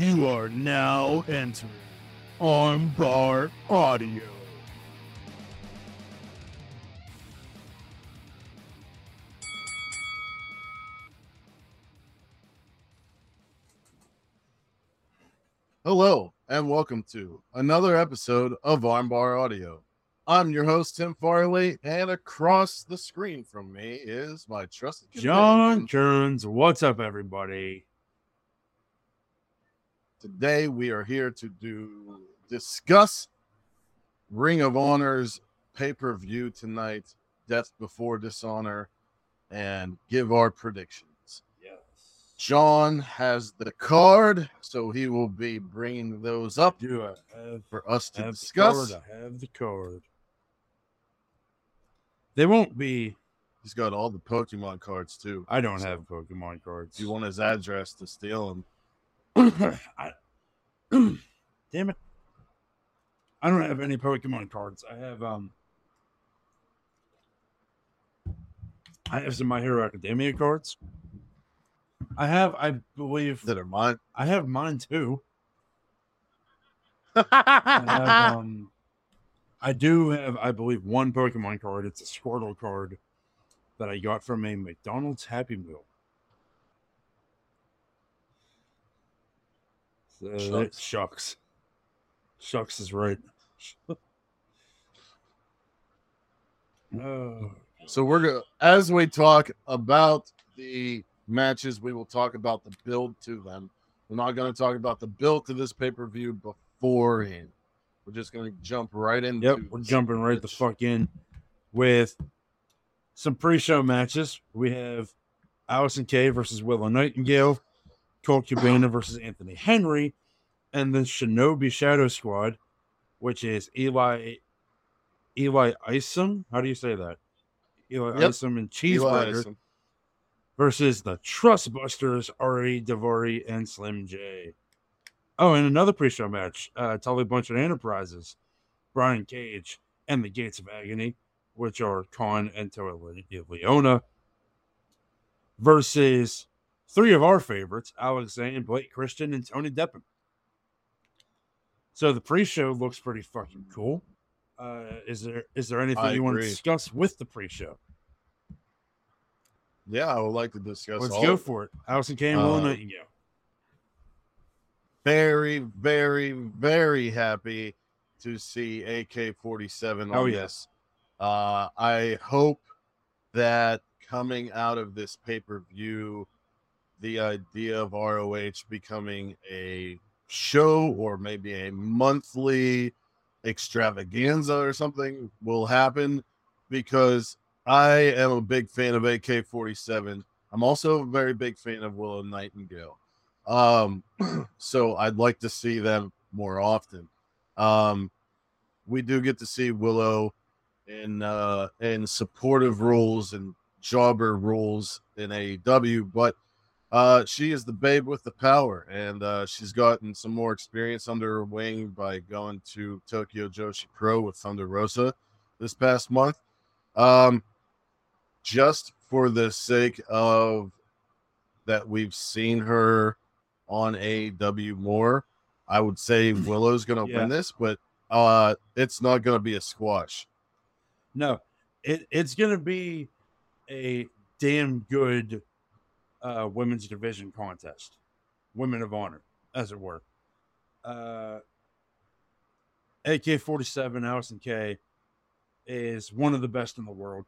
You are now entering Armbar Audio. Hello, and welcome to another episode of Armbar Audio. I'm your host, Tim Farley, and across the screen from me is my trusted John companion. Jones, what's up, everybody? Today we are here to do discuss Ring of Honor's pay-per-view tonight, Death Before Dishonor, and give our predictions. Yes. John has the card, so he will be bringing those up Do have, for us to have the discuss. card? I have the card. They won't be. He's got all the Pokemon cards too. I don't have Pokemon cards. You want his address to steal him? I, damn it. I don't have any Pokemon cards. I have um I have some My Hero Academia cards. I have, I believe That are mine. I have mine too. I have, um I do have, I believe, one Pokemon card. It's a Squirtle card that I got from a McDonald's Happy Meal. That- Shucks. Uh, shucks. Shucks is right. oh, So we're gonna as we talk about the matches, we will talk about the build to them. We're not gonna talk about the build to this pay-per-view beforehand. We're just gonna jump right into Yep, we're jumping right the fuck in with some pre-show matches. We have Allysin Kay versus Willow Nightingale, Colt Cabana versus Anthony Henry, and the Shinobi Shadow Squad, which is Eli Eli Isom. How do you say that? Eli Yep. Isom and Cheeseburger versus the Trustbusters, Ari Daivari and Slim J. Oh, and another pre-show match, uh, Tully Blanchard Enterprises, Brian Cage and the Gates of Agony, which are Kaun and Toa Le- Liona, versus three of our favorites, Alex Zayne, Blake Christian, and Tony Deppen. So the pre-show looks pretty fucking cool. Uh, is there is there anything I you want to discuss with the pre-show? Yeah, I would like to discuss. Let's go for it. Allysin and Willow Uh, Nightingale. Very, very, very happy to see AK-47 on Oh, yeah. this. Uh, I hope that coming out of this pay-per-view, the idea of ROH becoming a show or maybe a monthly extravaganza or something will happen because I am a big fan of AK-47. I'm also a very big fan of Willow Nightingale. Um, so I'd like to see them more often. Um, we do get to see Willow in uh, in supportive roles and jobber roles in AEW, but uh, she is the babe with the power, and uh, she's gotten some more experience under her wing by going to Tokyo Joshi Pro with Thunder Rosa this past month. Um, just for the sake of that we've seen her on AW more, I would say Willow's going to Yeah. win this, but uh, it's not going to be a squash. No, it, it's going to be a damn good uh, women's division contest, women of honor, as it were. Uh, AK 47, Allysin Kay is one of the best in the world,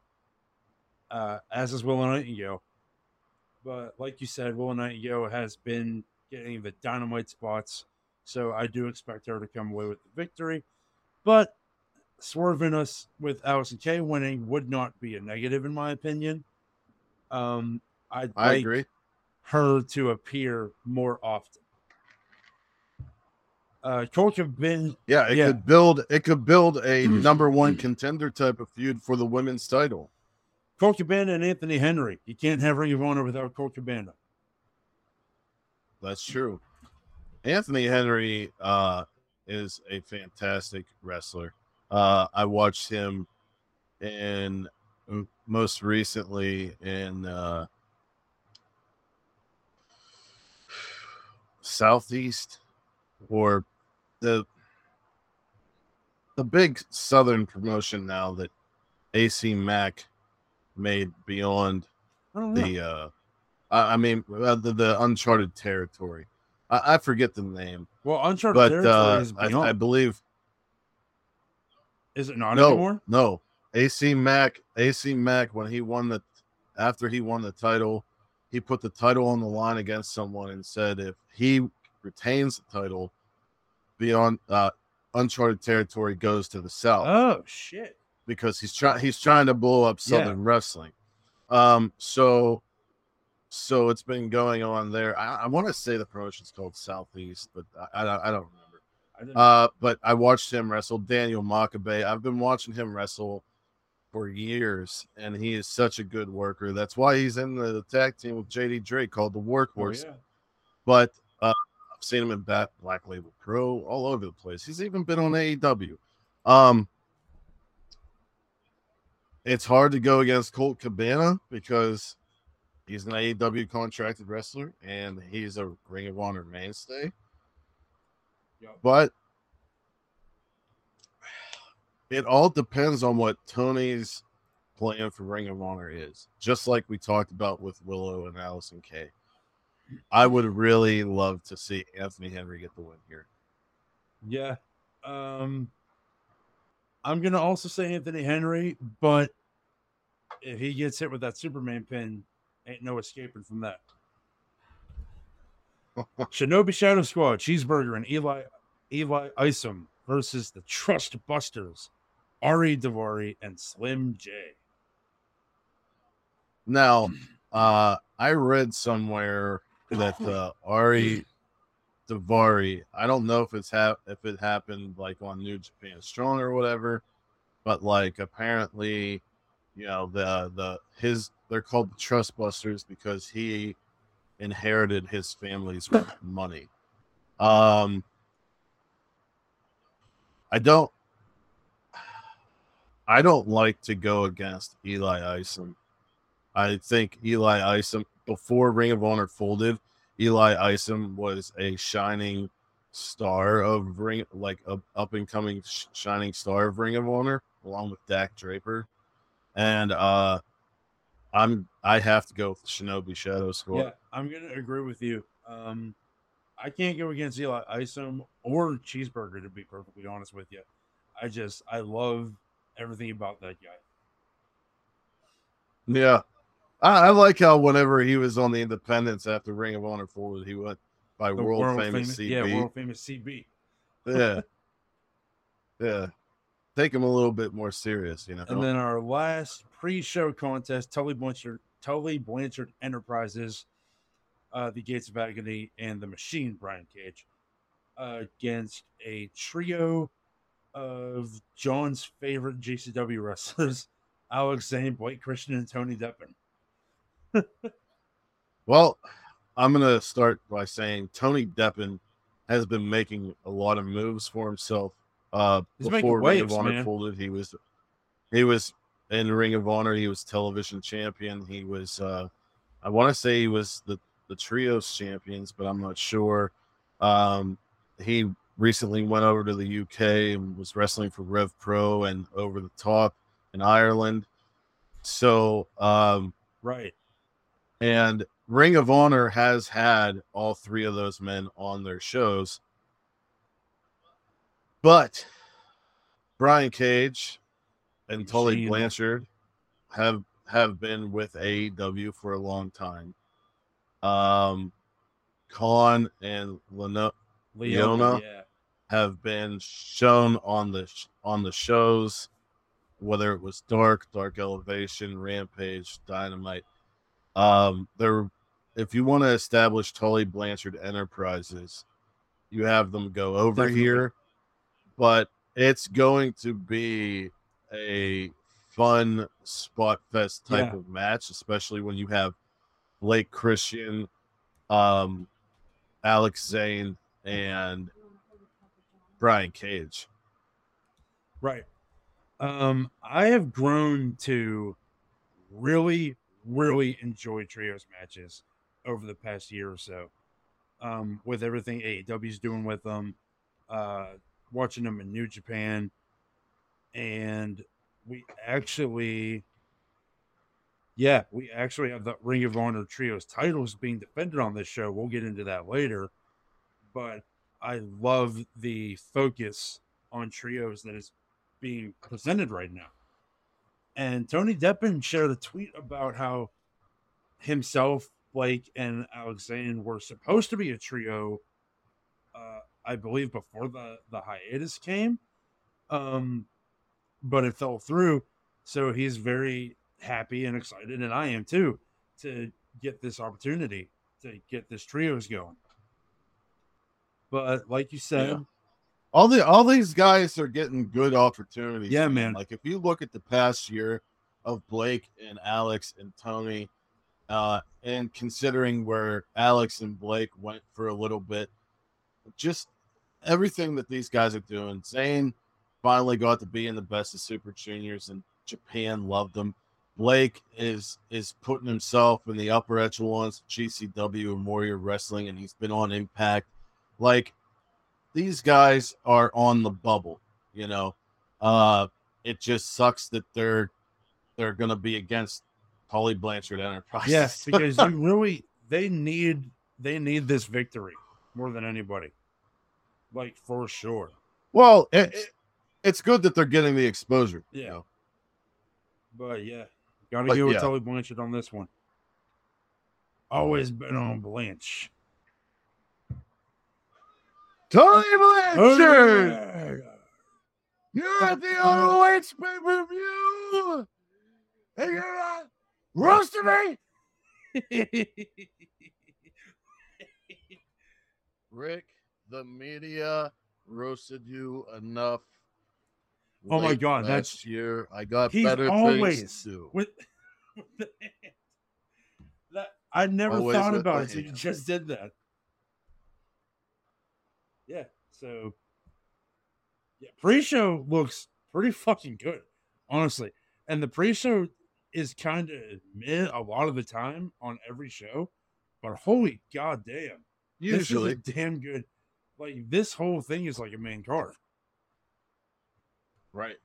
uh, as is Willow Nightingale. But like you said, Willow Nightingale has been getting the dynamite spots, so I do expect her to come away with the victory. But swerving us with Allysin Kay winning would not be a negative in my opinion. Um, I'd I like agree. her to appear more often. Uh, Colt Cabana, Yeah, it Yeah. could build. It could build a number one contender type of feud for the women's title. Colt Cabana and Anthony Henry. You can't have Ring of Honor without Colt Cabana. That's true. Anthony Henry uh, is a fantastic wrestler. Uh, I watched him in most recently in uh, Southeast or the the big Southern promotion now that AC Mack made beyond the uh I, I mean uh, the, the uncharted territory. I, I, forget the name. Well, uncharted but, territory uh, is beyond. I, I, believe. Is it not no, anymore? No, AC Mack. AC Mack when he won the after he won the title, he put the title on the line against someone and said if he retains the title, beyond uh, uncharted territory goes to the south. Oh shit! Because he's trying he's trying to blow up Southern yeah. wrestling. Um, so so it's been going on there. I, I want to say the promotion's called Southeast, but I, I, I don't remember. uh, but I watched him wrestle Daniel Makabe. I've been watching him wrestle for years, and he is such a good worker. That's why he's in the tag team with JD Drake called the Workhorse. Oh, yeah. But uh, I've seen him in Bat Black Label Pro all over the place. He's even been on AEW. Um, it's hard to go against Colt Cabana because he's an AEW contracted wrestler and he's a Ring of Honor mainstay. Yep. But it all depends on what Tony's plan for Ring of Honor is. Just like we talked about with Willow and Allysin Kay. I would really love to see Anthony Henry get the win here. Yeah. Um I'm gonna also say Anthony Henry, but if he gets hit with that Superman pin, ain't no escaping from that. Shinobi Shadow Squad, Cheeseburger, and Eli Eli Isom versus the Trust Busters, Ari Daivari and Slim J. Now, uh, I read somewhere that uh, Ari Daivari, I don't know if it's ha- if it happened like on New Japan Strong or whatever, but like apparently, you know, the the his they're called the Trust Busters because he inherited his family's money. Um, I don't I don't like to go against Eli Isom. I think Eli Isom before Ring of Honor folded, Eli Isom was a shining star of Ring, like a up and coming sh- shining star of Ring of Honor, along with Dak Draper, and uh, I'm I have to go with Shinobi Shadow Squad. Yeah, I'm gonna agree with you. Um, I can't go against Eli Isom or Cheeseburger to be perfectly honest with you. I just I love everything about that guy. Yeah, I, I, like how whenever he was on the Independence after Ring of Honor forward, he went by world, world, famous, famous CB. Yeah, world famous CB. yeah, yeah. Take him a little bit more serious, you know. And then our last pre-show contest: Tully Blanchard, Tully Blanchard Enterprises, uh, the Gates of Agony, and the Machine Brian Cage uh, against a trio of John's favorite GCW wrestlers, Alex Zayne, Blake Christian, and Tony Deppen. well, I'm going to start by saying Tony Deppen has been making a lot of moves for himself. Uh, He's before Ring waves, of Honor man. folded, he was he was in Ring of Honor. He was television champion. He was uh, I want to say he was the the trios champions, but I'm not sure. Um, he recently went over to the UK and was wrestling for Rev Pro and Over the Top in Ireland. So, um, right. And Ring of Honor has had all three of those men on their shows. But Brian Cage and Tully Blanchard have have been with AEW for a long time. Um, Kaun and Leno- Liona, yeah. Have been shown on the on the shows, whether it was Dark, Dark Elevation, Rampage, Dynamite. Um, there, if you want to establish Tully Blanchard Enterprises, you have them go over Definitely. here, but it's going to be a fun spot fest type yeah. of match, especially when you have Blake Christian, um, Alex Zayne, and Brian Cage. Right. Um, I have grown to really, really enjoy trios matches over the past year or so. um, with everything AEW's doing with them, uh, watching them in New Japan, and we actually, yeah, we actually have the Ring of Honor trios titles being defended on this show. We'll get into that later, but I love the focus on trios that is being presented right now. And Tony Deppen shared a tweet about how himself, Blake, and Alex Zayne were supposed to be a trio. Uh, I believe before the the hiatus came, um, but it fell through. So he's very happy and excited, and I am too, to get this opportunity to get this trios going. But like you said, Yeah. all the all these guys are getting good opportunities. Yeah, man. Like if you look at the past year of Blake and Alex and Tony, uh, and considering where Alex and Blake went for a little bit, just everything that these guys are doing. Zayne finally got to be in the best of Super Juniors, and Japan loved him. Blake is is putting himself in the upper echelons of GCW and Warrior Wrestling, and he's been on Impact. Like these guys are on the bubble, you know. Uh it just sucks that they're they're gonna be against Holly Blanchard Enterprises. Yes, because you really they need they need this victory more than anybody. Like for sure. well, it, it- it's good that they're getting the exposure. you Yeah. know. But yeah, gotta But go with yeah. Tully Blanchard on this one. Always been on Blanche. Tony Blanchard, you're at the ROH pay per view, and you're not roasting me. Rick, the media roasted you enough. Oh my God, that's- year. I got He's better always things to do. with that I never Always thought about it. So you just did that. Yeah. So yeah, pre-show looks pretty fucking good, honestly. And the pre-show is kind of mid a lot of the time on every show, but holy goddamn, Usually, this is a damn good. Like this whole thing is like a main card. right.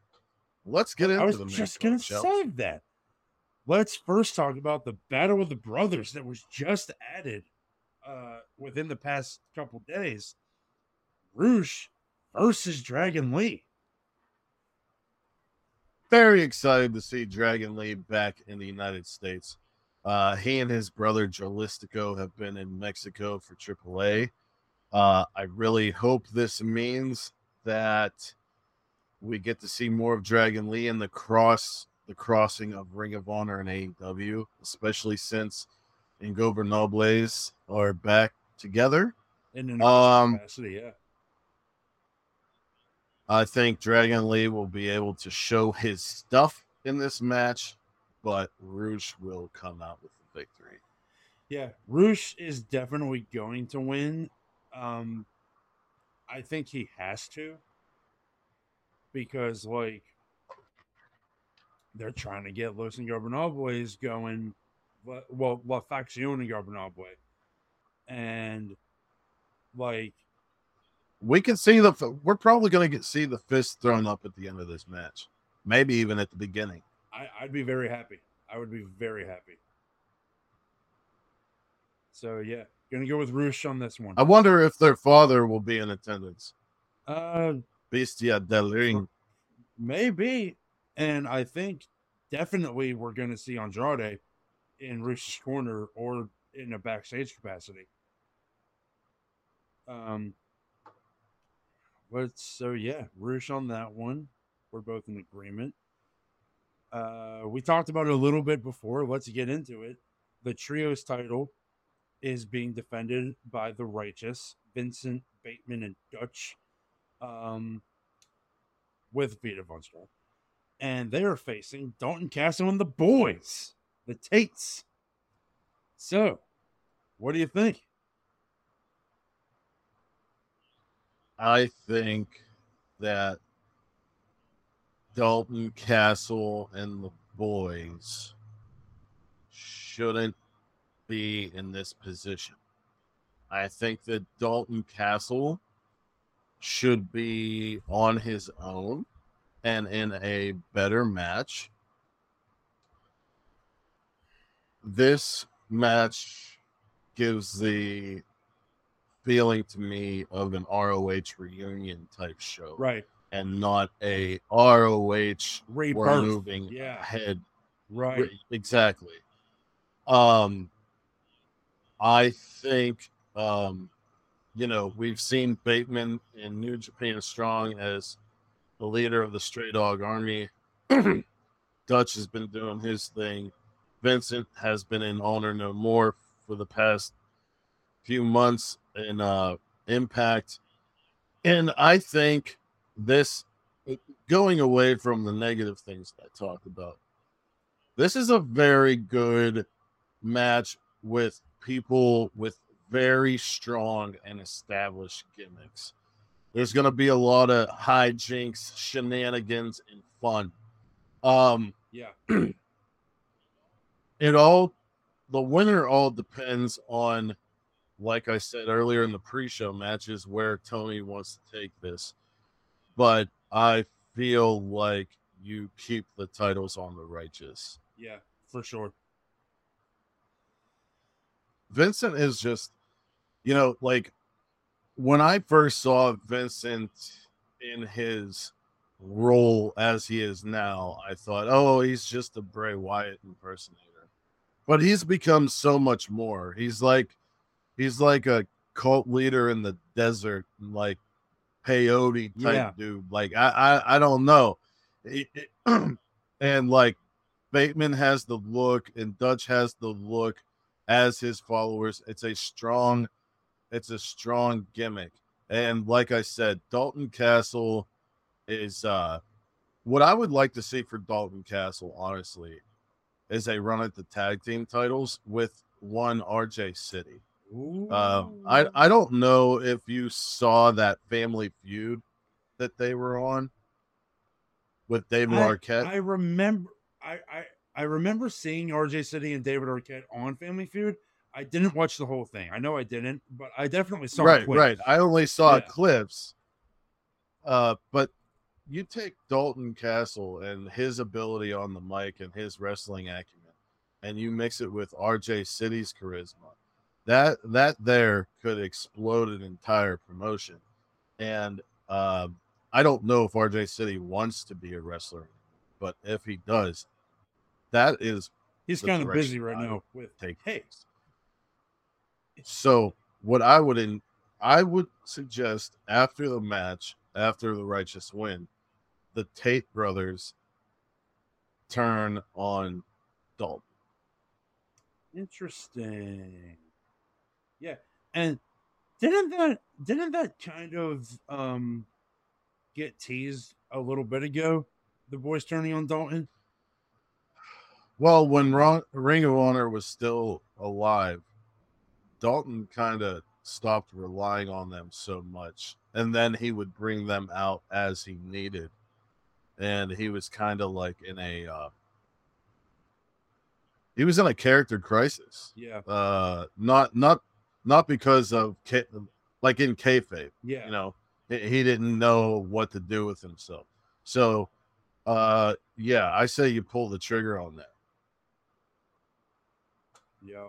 Let's get into I was the just gonna shall say that. Let's first talk about the Battle of the Brothers that was just added uh, within the past couple days. Rush versus Dragon Lee. very excited to see Dragon Lee back in the United States. Uh, he and his brother Dralístico have been in Mexico for AAA. Uh, I really hope this means that we get to see more of Dragon Lee in the cross, the crossing of Ring of Honor and AEW, especially since Ingobernables are back together. In an Um, capacity, yeah. I think Dragon Lee will be able to show his stuff in this match, but Rush will come out with the victory. Yeah, Rush is definitely going to win. Um, I think he has to because, like, they're trying to get Los Ingobernables going. Well, La Facción Ingobernable, and like, We can see the. We're probably going to get see the fist thrown up at the end of this match, maybe even at the beginning. I, I'd be very happy. I would be very happy. So yeah, gonna go with Rush on this one. I wonder if their father will be in attendance. Uh, Bestia del Ring. Maybe. And I think definitely we're going to see Andrade in Rush's corner or in a backstage capacity. Um, but so yeah, Rush on that one. We're both in agreement. Uh, we talked about it a little bit before. Let's get into it. The trios title is being defended by the righteous Vincent Bateman and Dutch. Um, with Vita Von. And they are facing Dalton Castle and the boys, the Tates. So, what do you think? I think that Dalton Castle and the boys shouldn't be in this position. I think that Dalton Castle should be on his own and in a better match. This match gives the feeling to me of an ROH reunion type show, Right. and not a ROH we're moving Yeah. ahead Right. Right, exactly. Um, I think, um, you know, we've seen Bateman in New Japan Strong as the leader of the Stray Dog Army. Dutch has been doing his thing. Vincent has been in Honor No More for the past few months in uh, Impact. And I think this, going away from the negative things I talked about, this is a very good match with people with very strong and established gimmicks. There's going to be a lot of hijinks, shenanigans, and fun. Um, Yeah. it all, the winner all depends on, like I said earlier in the pre-show matches, where Tony wants to take this. But I feel like you keep the titles on the righteous. Yeah. For sure. Vincent is just, you know, like when I first saw Vincent in his role as he is now, I thought, oh, he's just a Bray Wyatt impersonator. But he's become so much more. He's like, he's like a cult leader in the desert, like peyote type Yeah. dude. Like I, I, I don't know. It- it- and like Bateman has the look, and Dutch has the look as his followers. It's a strong, it's a strong gimmick. And like I said, Dalton Castle is uh what I would like to see for Dalton Castle, honestly, is a run at the tag team titles with one RJ City. Um, I I don't know if you saw that family feud that they were on with David I- Arquette. I remember I, I I remember seeing RJ City and David Arquette on Family Feud. I didn't watch the whole thing. I know I didn't, but I definitely saw right, clips. right. I only saw Yeah. clips. Uh, but you take Dalton Castle and his ability on the mic and his wrestling acumen, and you mix it with RJ City's charisma. That that there could explode an entire promotion. And um, I don't know if RJ City wants to be a wrestler, but if he does, that is He's kind of busy right I now with take So what I would in I would suggest after the match, after the righteous win, the Tate brothers turn on Dalton. interesting. Yeah, and didn't that didn't that kind of um get teased a little bit ago? The boys turning on Dalton. Well, when Ron, Ring of Honor was still alive, Dalton kind of stopped relying on them so much, and then he would bring them out as he needed, and he was kind of like in a uh, he was in a character crisis. Yeah, uh not not not because of like in kayfabe yeah. you know he, didn't know what to do with himself so uh yeah i say you pull the trigger on that Yeah.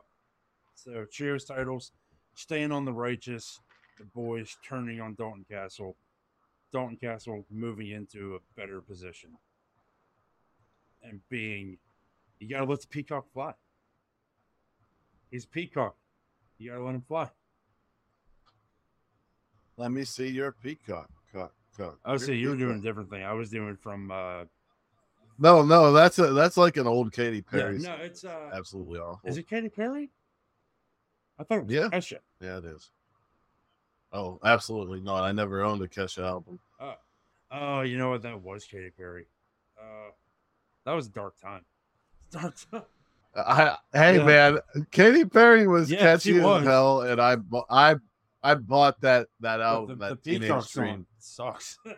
So cheers titles, staying on the righteous, the boys turning on Dalton Castle, Dalton Castle moving into a better position. And being you gotta let the peacock fly. He's peacock. You gotta let him fly. let me see your peacock cock, cock. Your saying you were doing a different thing. I was doing from uh no no that's a that's like an old Katy yeah, Perry no, it's uh absolutely awful is it Katy Perry? I thought it was Yeah. Kesha. yeah it is oh absolutely not i never owned a kesha album Oh, you know what? That was Katy Perry. Uh that was a dark time. Dark time. I, hey Yeah. man, Katy Perry was Yeah, catchy she as hell, and I I I bought that that album, the, that the Teenage Peacock song sucks.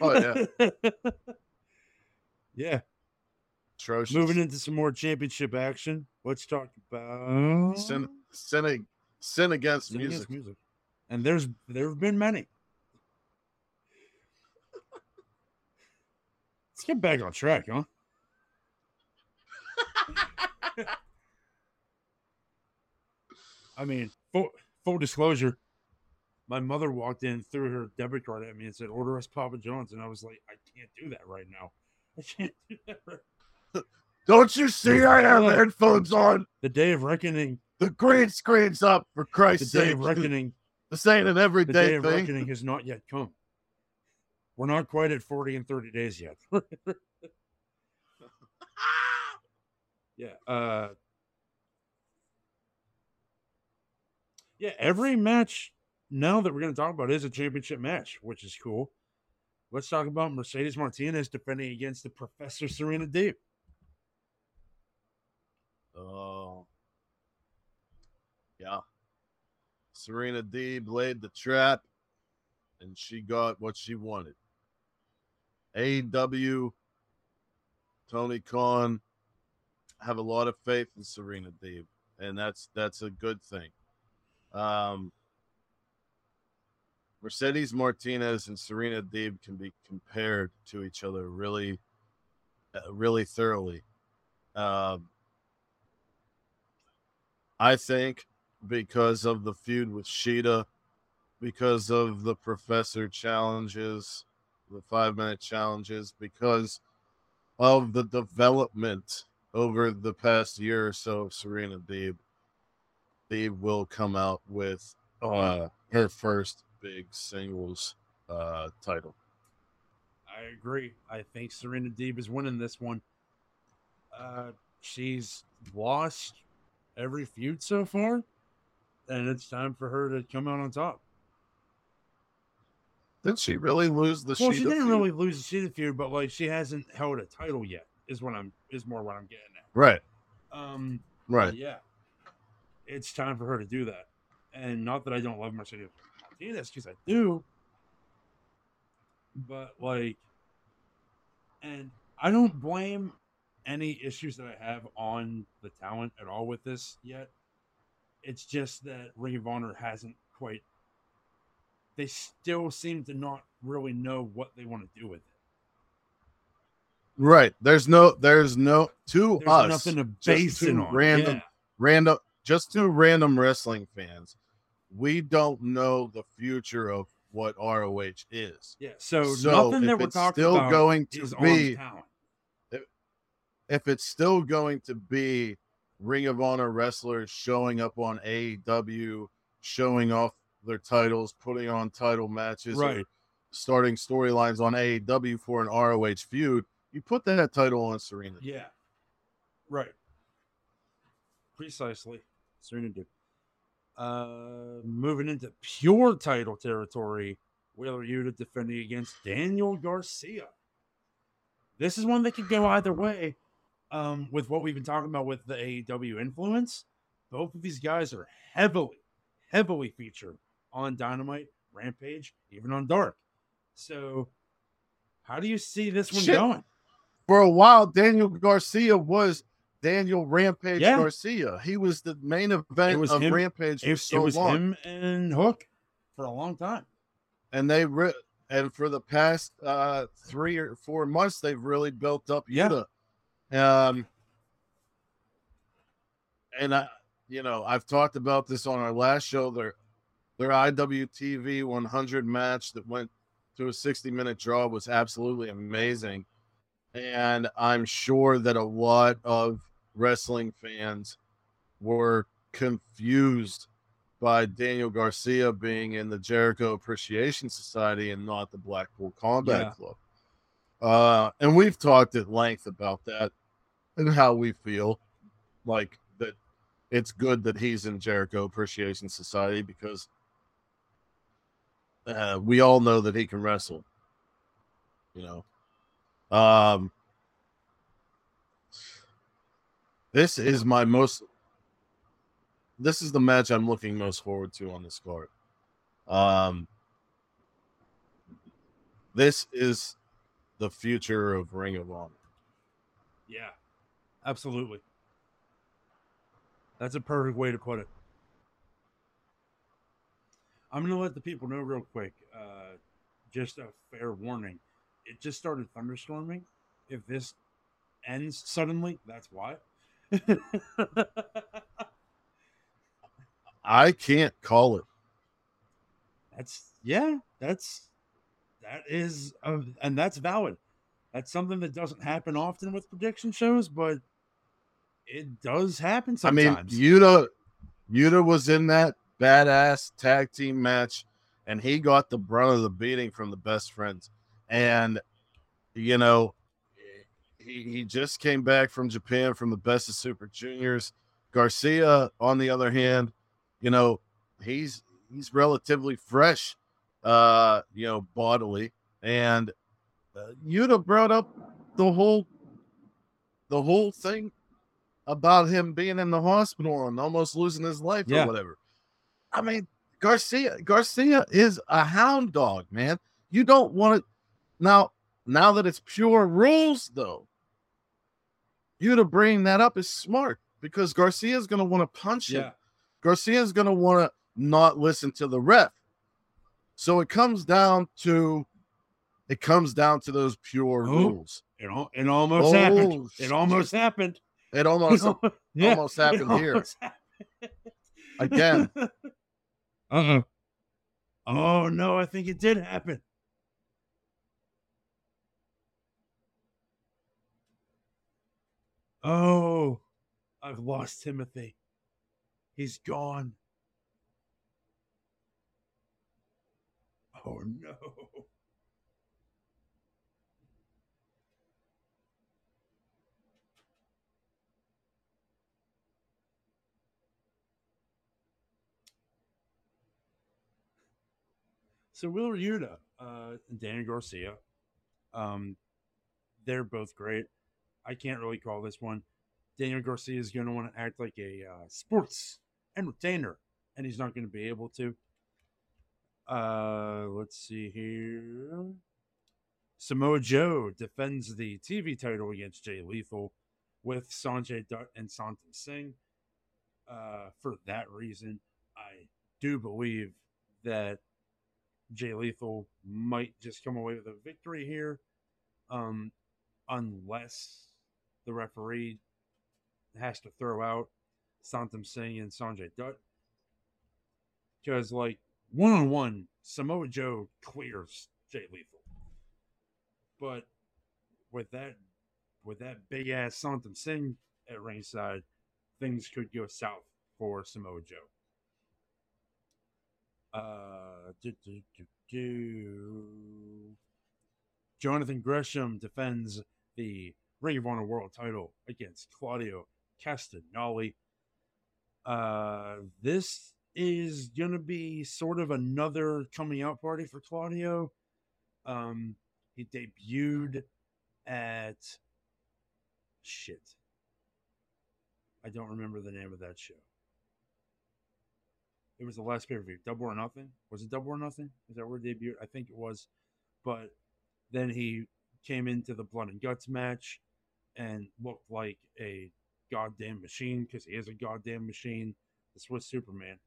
Oh yeah, yeah. atrocious. Moving into some more championship action. Let's talk about Sen- Senate sin against Sin music. against music. And there's there have been many. Let's get back on track, huh? I mean, full, full disclosure, my mother walked in, threw her debit card at me, and said, "Order us Papa John's," and I was like, "I can't do that right now. I can't do that." Right. Don't you see I have headphones on? The day of reckoning, The green screen's up for Christ's sake. the day sake. of reckoning, This ain't an the everyday day of thing. reckoning has not yet come. We're not quite at forty and thirty days yet. yeah. Uh, yeah. Every match now that we're going to talk about is a championship match, which is cool. Let's talk about Mercedes Martinez defending against the Professor Serena Deeb. Oh, yeah. Serena Deeb laid the trap, and she got what she wanted. AW, Tony Khan have a lot of faith in Serena Deeb, and that's that's a good thing. Um, Mercedes Martinez and Serena Deeb can be compared to each other really, uh, really thoroughly. Um, I think because of the feud with Shida, because of the professor challenges, the five minute challenges, because of the development over the past year or so of Serena Deeb, Deeb will come out with uh, her first big singles uh, title. I agree. I think Serena Deeb is winning this one. Uh, she's lost every feud so far, and it's time for her to come out on top. Did she really lose the well, she didn't feud? really lose the Shida feud, but like she hasn't held a title yet. Is what I'm is more what I'm getting at. Right, Um, right. yeah, it's time for her to do that. And not that I don't love Mercedes Martinez, because I do, but like, and I don't blame any issues that I have on the talent at all with this yet. It's just that Ring of Honor hasn't quite. They still seem to not really know what they want to do with it. Right. There's no there's no to There's us nothing to base it on. random Yeah. random just two random wrestling fans. We don't know the future of what ROH is. Yeah, so, So nothing if that we're it's talking still about going to be- talent. If it's still going to be Ring of Honor wrestlers showing up on AEW, showing off their titles, putting on title matches, Right. starting storylines on AEW for an ROH feud, you put that title on Serena. Yeah. Right. Precisely. Serena Duke. Uh, moving into pure title territory, Wheeler Yuta defending against Daniel Garcia. This is one that could go either way. Um, with what we've been talking about with the AEW influence, both of these guys are heavily, heavily featured on Dynamite, Rampage, even on Dark. So, how do you see this one Shit. going? For a while, Daniel Garcia was Daniel Rampage Yeah. Garcia. He was the main event of him- Rampage for It, so it was long, him and Hook for a long time. and they re- and for the past uh, three or four months, they've really built up Yeah. Yuta. Um, and I, you know, I've talked about this on our last show. Their their IWTV 100 match that went to a 60 minute draw was absolutely amazing. And I'm sure that a lot of wrestling fans were confused by Daniel Garcia being in the Jericho Appreciation Society and not the Blackpool Combat Yeah. Club. Uh, and we've talked at length about that and how we feel like that it's good that he's in Jericho Appreciation Society because uh, we all know that he can wrestle. You know, um, this is my most. This is the match I'm looking most forward to on this card. Um, this is the future of Ring of Honor. Yeah, absolutely. That's a perfect way to put it. I'm gonna let the people know real quick. Uh, just a fair warning. It just started thunderstorming. If this ends suddenly, that's why. I can't call it. That's yeah. That's that is, uh, and that's valid. That's something that doesn't happen often with prediction shows, but it does happen sometimes. I mean, Yuta, Yuta was in that badass tag team match, and he got the brunt of the beating from the best friends. And you know, he, he just came back from Japan from the best of Super Juniors. Garcia, on the other hand, you know, he's he's relatively fresh, uh, you know, bodily, and uh, have brought up the whole the whole thing about him being in the hospital and almost losing his life yeah. or whatever. I mean, Garcia Garcia is a hound dog, man. You don't want it now. Now that it's pure rules, though, you to bring that up is smart because Garcia is going to want to punch yeah. him. Garcia is going to want to not listen to the ref. So it comes down to it comes down to those pure oh, rules. It, it almost oh, happened. It almost happened. It almost yeah, almost happened almost here. Happened. Again. Uh-uh. Oh no, I think it did happen. Oh, I've lost Timothy. He's gone. Oh no. So Will Yuta uh, and Danny Garcia, um, they're both great. I can't really call this one. Daniel Garcia is going to want to act like a uh, sports entertainer, and he's not going to be able to. Uh, let's see here. Samoa Joe defends the TV title against Jay Lethal with Sanjay Dutt and Satnam Singh. Uh, for that reason, I do believe that Jay Lethal might just come away with a victory here, um, unless the referee has to throw out Satnam Singh and Sanjay Dutt. Because, like, one on one, Samoa Joe clears Jay Lethal. But with that with that big ass Satnam Singh at ringside, things could go south for Samoa Joe. Uh, do, do, do, do. Jonathan Gresham defends the Ring of Honor World title against Claudio Castagnoli. Uh, this is going to be sort of another coming out party for Claudio. Um, he debuted at shit. I don't remember the name of that show. It was the last pay per view. Double or Nothing. Was it Double or Nothing? Is that where it debuted? I think it was. But then he came into the Blood and Guts match and looked like a goddamn machine because he is a goddamn machine, the Swiss Superman.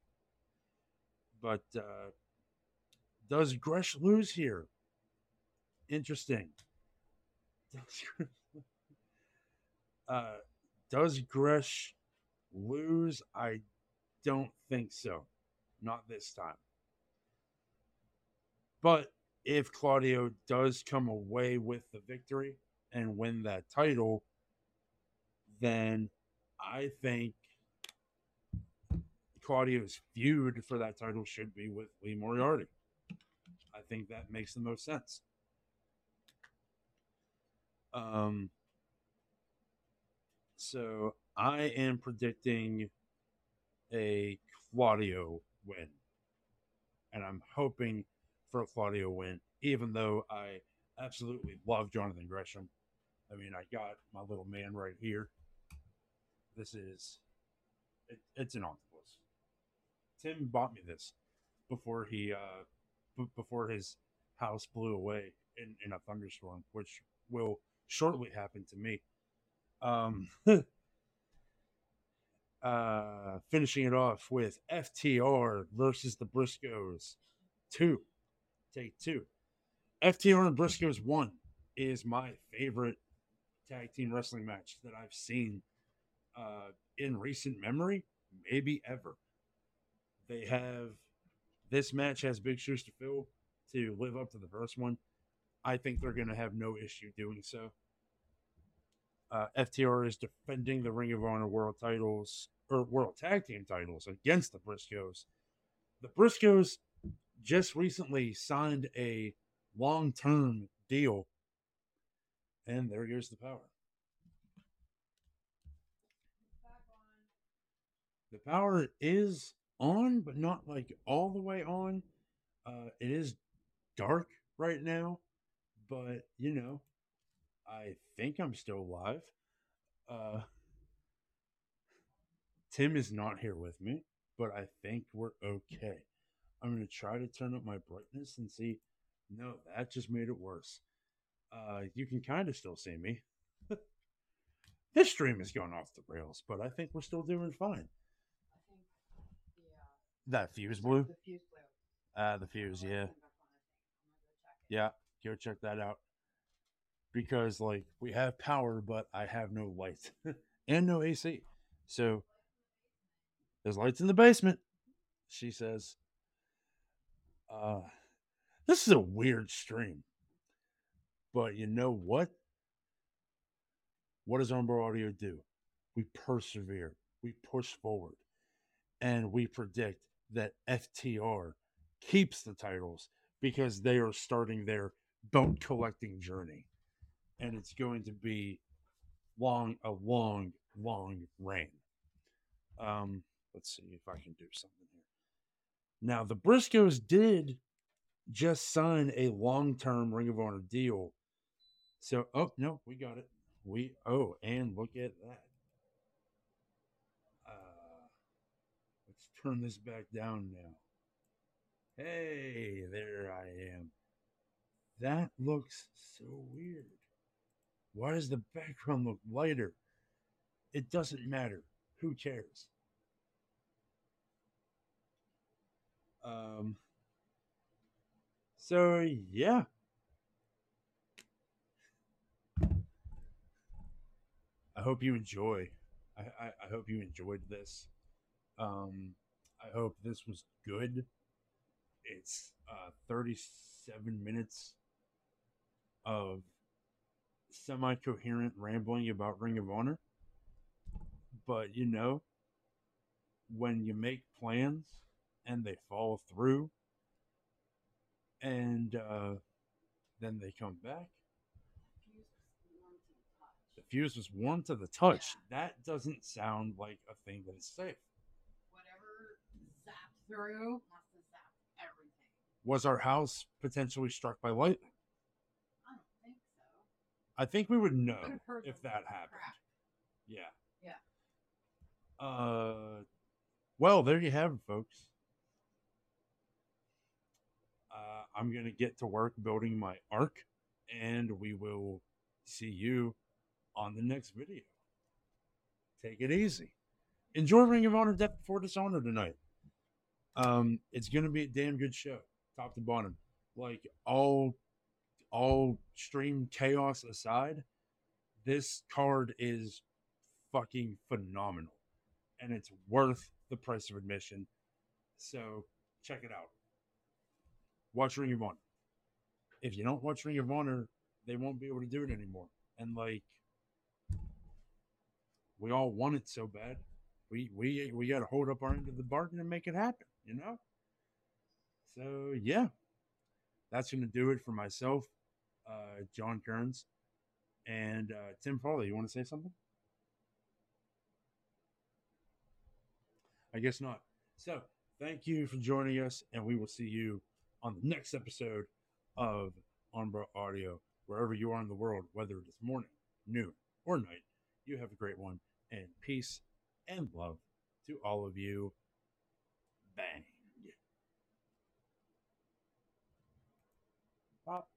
But uh, does Gresh lose here? Interesting. uh, does Gresh lose? I don't think so. Not this time. But if Claudio does come away with the victory, and win that title, then I think Claudio's feud for that title should be with Lee Moriarty. I think that makes the most sense. Um, so I am predicting a Claudio win. And I'm hoping for a Claudio win, even though I absolutely love Jonathan Gresham. I mean, I got my little man right here. This is, it, it's an octopus. Tim bought me this before he, uh, b- before his house blew away in, in a thunderstorm, which will shortly happen to me. Um, Uh, finishing it off with FTR versus the Briscoes. Two. Take two. FTR and Briscoes one is my favorite tag team wrestling match that I've seen uh, in recent memory, maybe ever. They have this match has big shoes to fill to live up to the first one. I think they're going to have no issue doing so. Uh, FTR is defending the Ring of Honor World titles or World Tag Team titles against the Briscoes. The Briscoes just recently signed a long term deal, and there goes the power. The power is on, but not like all the way on. Uh, it is dark right now, but you know, I think I'm still alive. Uh, Tim is not here with me, but I think we're okay. I'm going to try to turn up my brightness and see. No, that just made it worse. Uh, you can kind of still see me. this stream is going off the rails, but I think we're still doing fine. That fuse blew. The fuse. Uh, the fuse, yeah. turn back on, I think. I'm gonna go check it. Yeah, go check that out. Because like we have power, but I have no light and no AC. So there's lights in the basement. She says. Uh this is a weird stream. But you know what? What does Umbro Audio do? We persevere, we push forward, and we predict that FTR keeps the titles because they are starting their boat collecting journey. And it's going to be long, a long, long reign. Um, let's see if I can do something here. Now, the Briscoes did just sign a long term Ring of Honor deal. So, oh, no, we got it. We, oh, and look at that. Uh, let's turn this back down now. Hey, there I am. That looks so weird. Why does the background look lighter? It doesn't matter. Who cares? Um. So yeah. I hope you enjoy. I, I, I hope you enjoyed this. Um, I hope this was good. It's uh, 37 minutes of semi coherent rambling about Ring of Honor. But, you know, when you make plans and they fall through and uh, then they come back, Fuse was warm to the fuse was warm to the touch. touch. That doesn't sound like a thing that is safe. Whatever zapped through must have zapped everything. Was our house potentially struck by lightning? I don't think so. I think we would know if that happened. crack. Yeah. Yeah. Uh, well, there you have it, folks. Uh, I'm gonna get to work building my ark, and we will see you on the next video. Take it easy. Enjoy Ring of Honor Death Before Dishonor tonight. Um, it's gonna be a damn good show, top to bottom. Like all, all stream chaos aside, this card is fucking phenomenal and it's worth the price of admission. So check it out. Watch Ring of Honor. If you don't watch Ring of Honor, they won't be able to do it anymore. And like, we all want it so bad. We we we got to hold up our end of the bargain and make it happen. You know. So yeah, that's gonna do it for myself, uh, John Kearns, and uh, Tim Farley. You want to say something? I guess not. So, thank you for joining us, and we will see you on the next episode of Umbra Audio, wherever you are in the world, whether it is morning, noon, or night. You have a great one, and peace and love to all of you. Bang. Pop.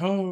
Oh.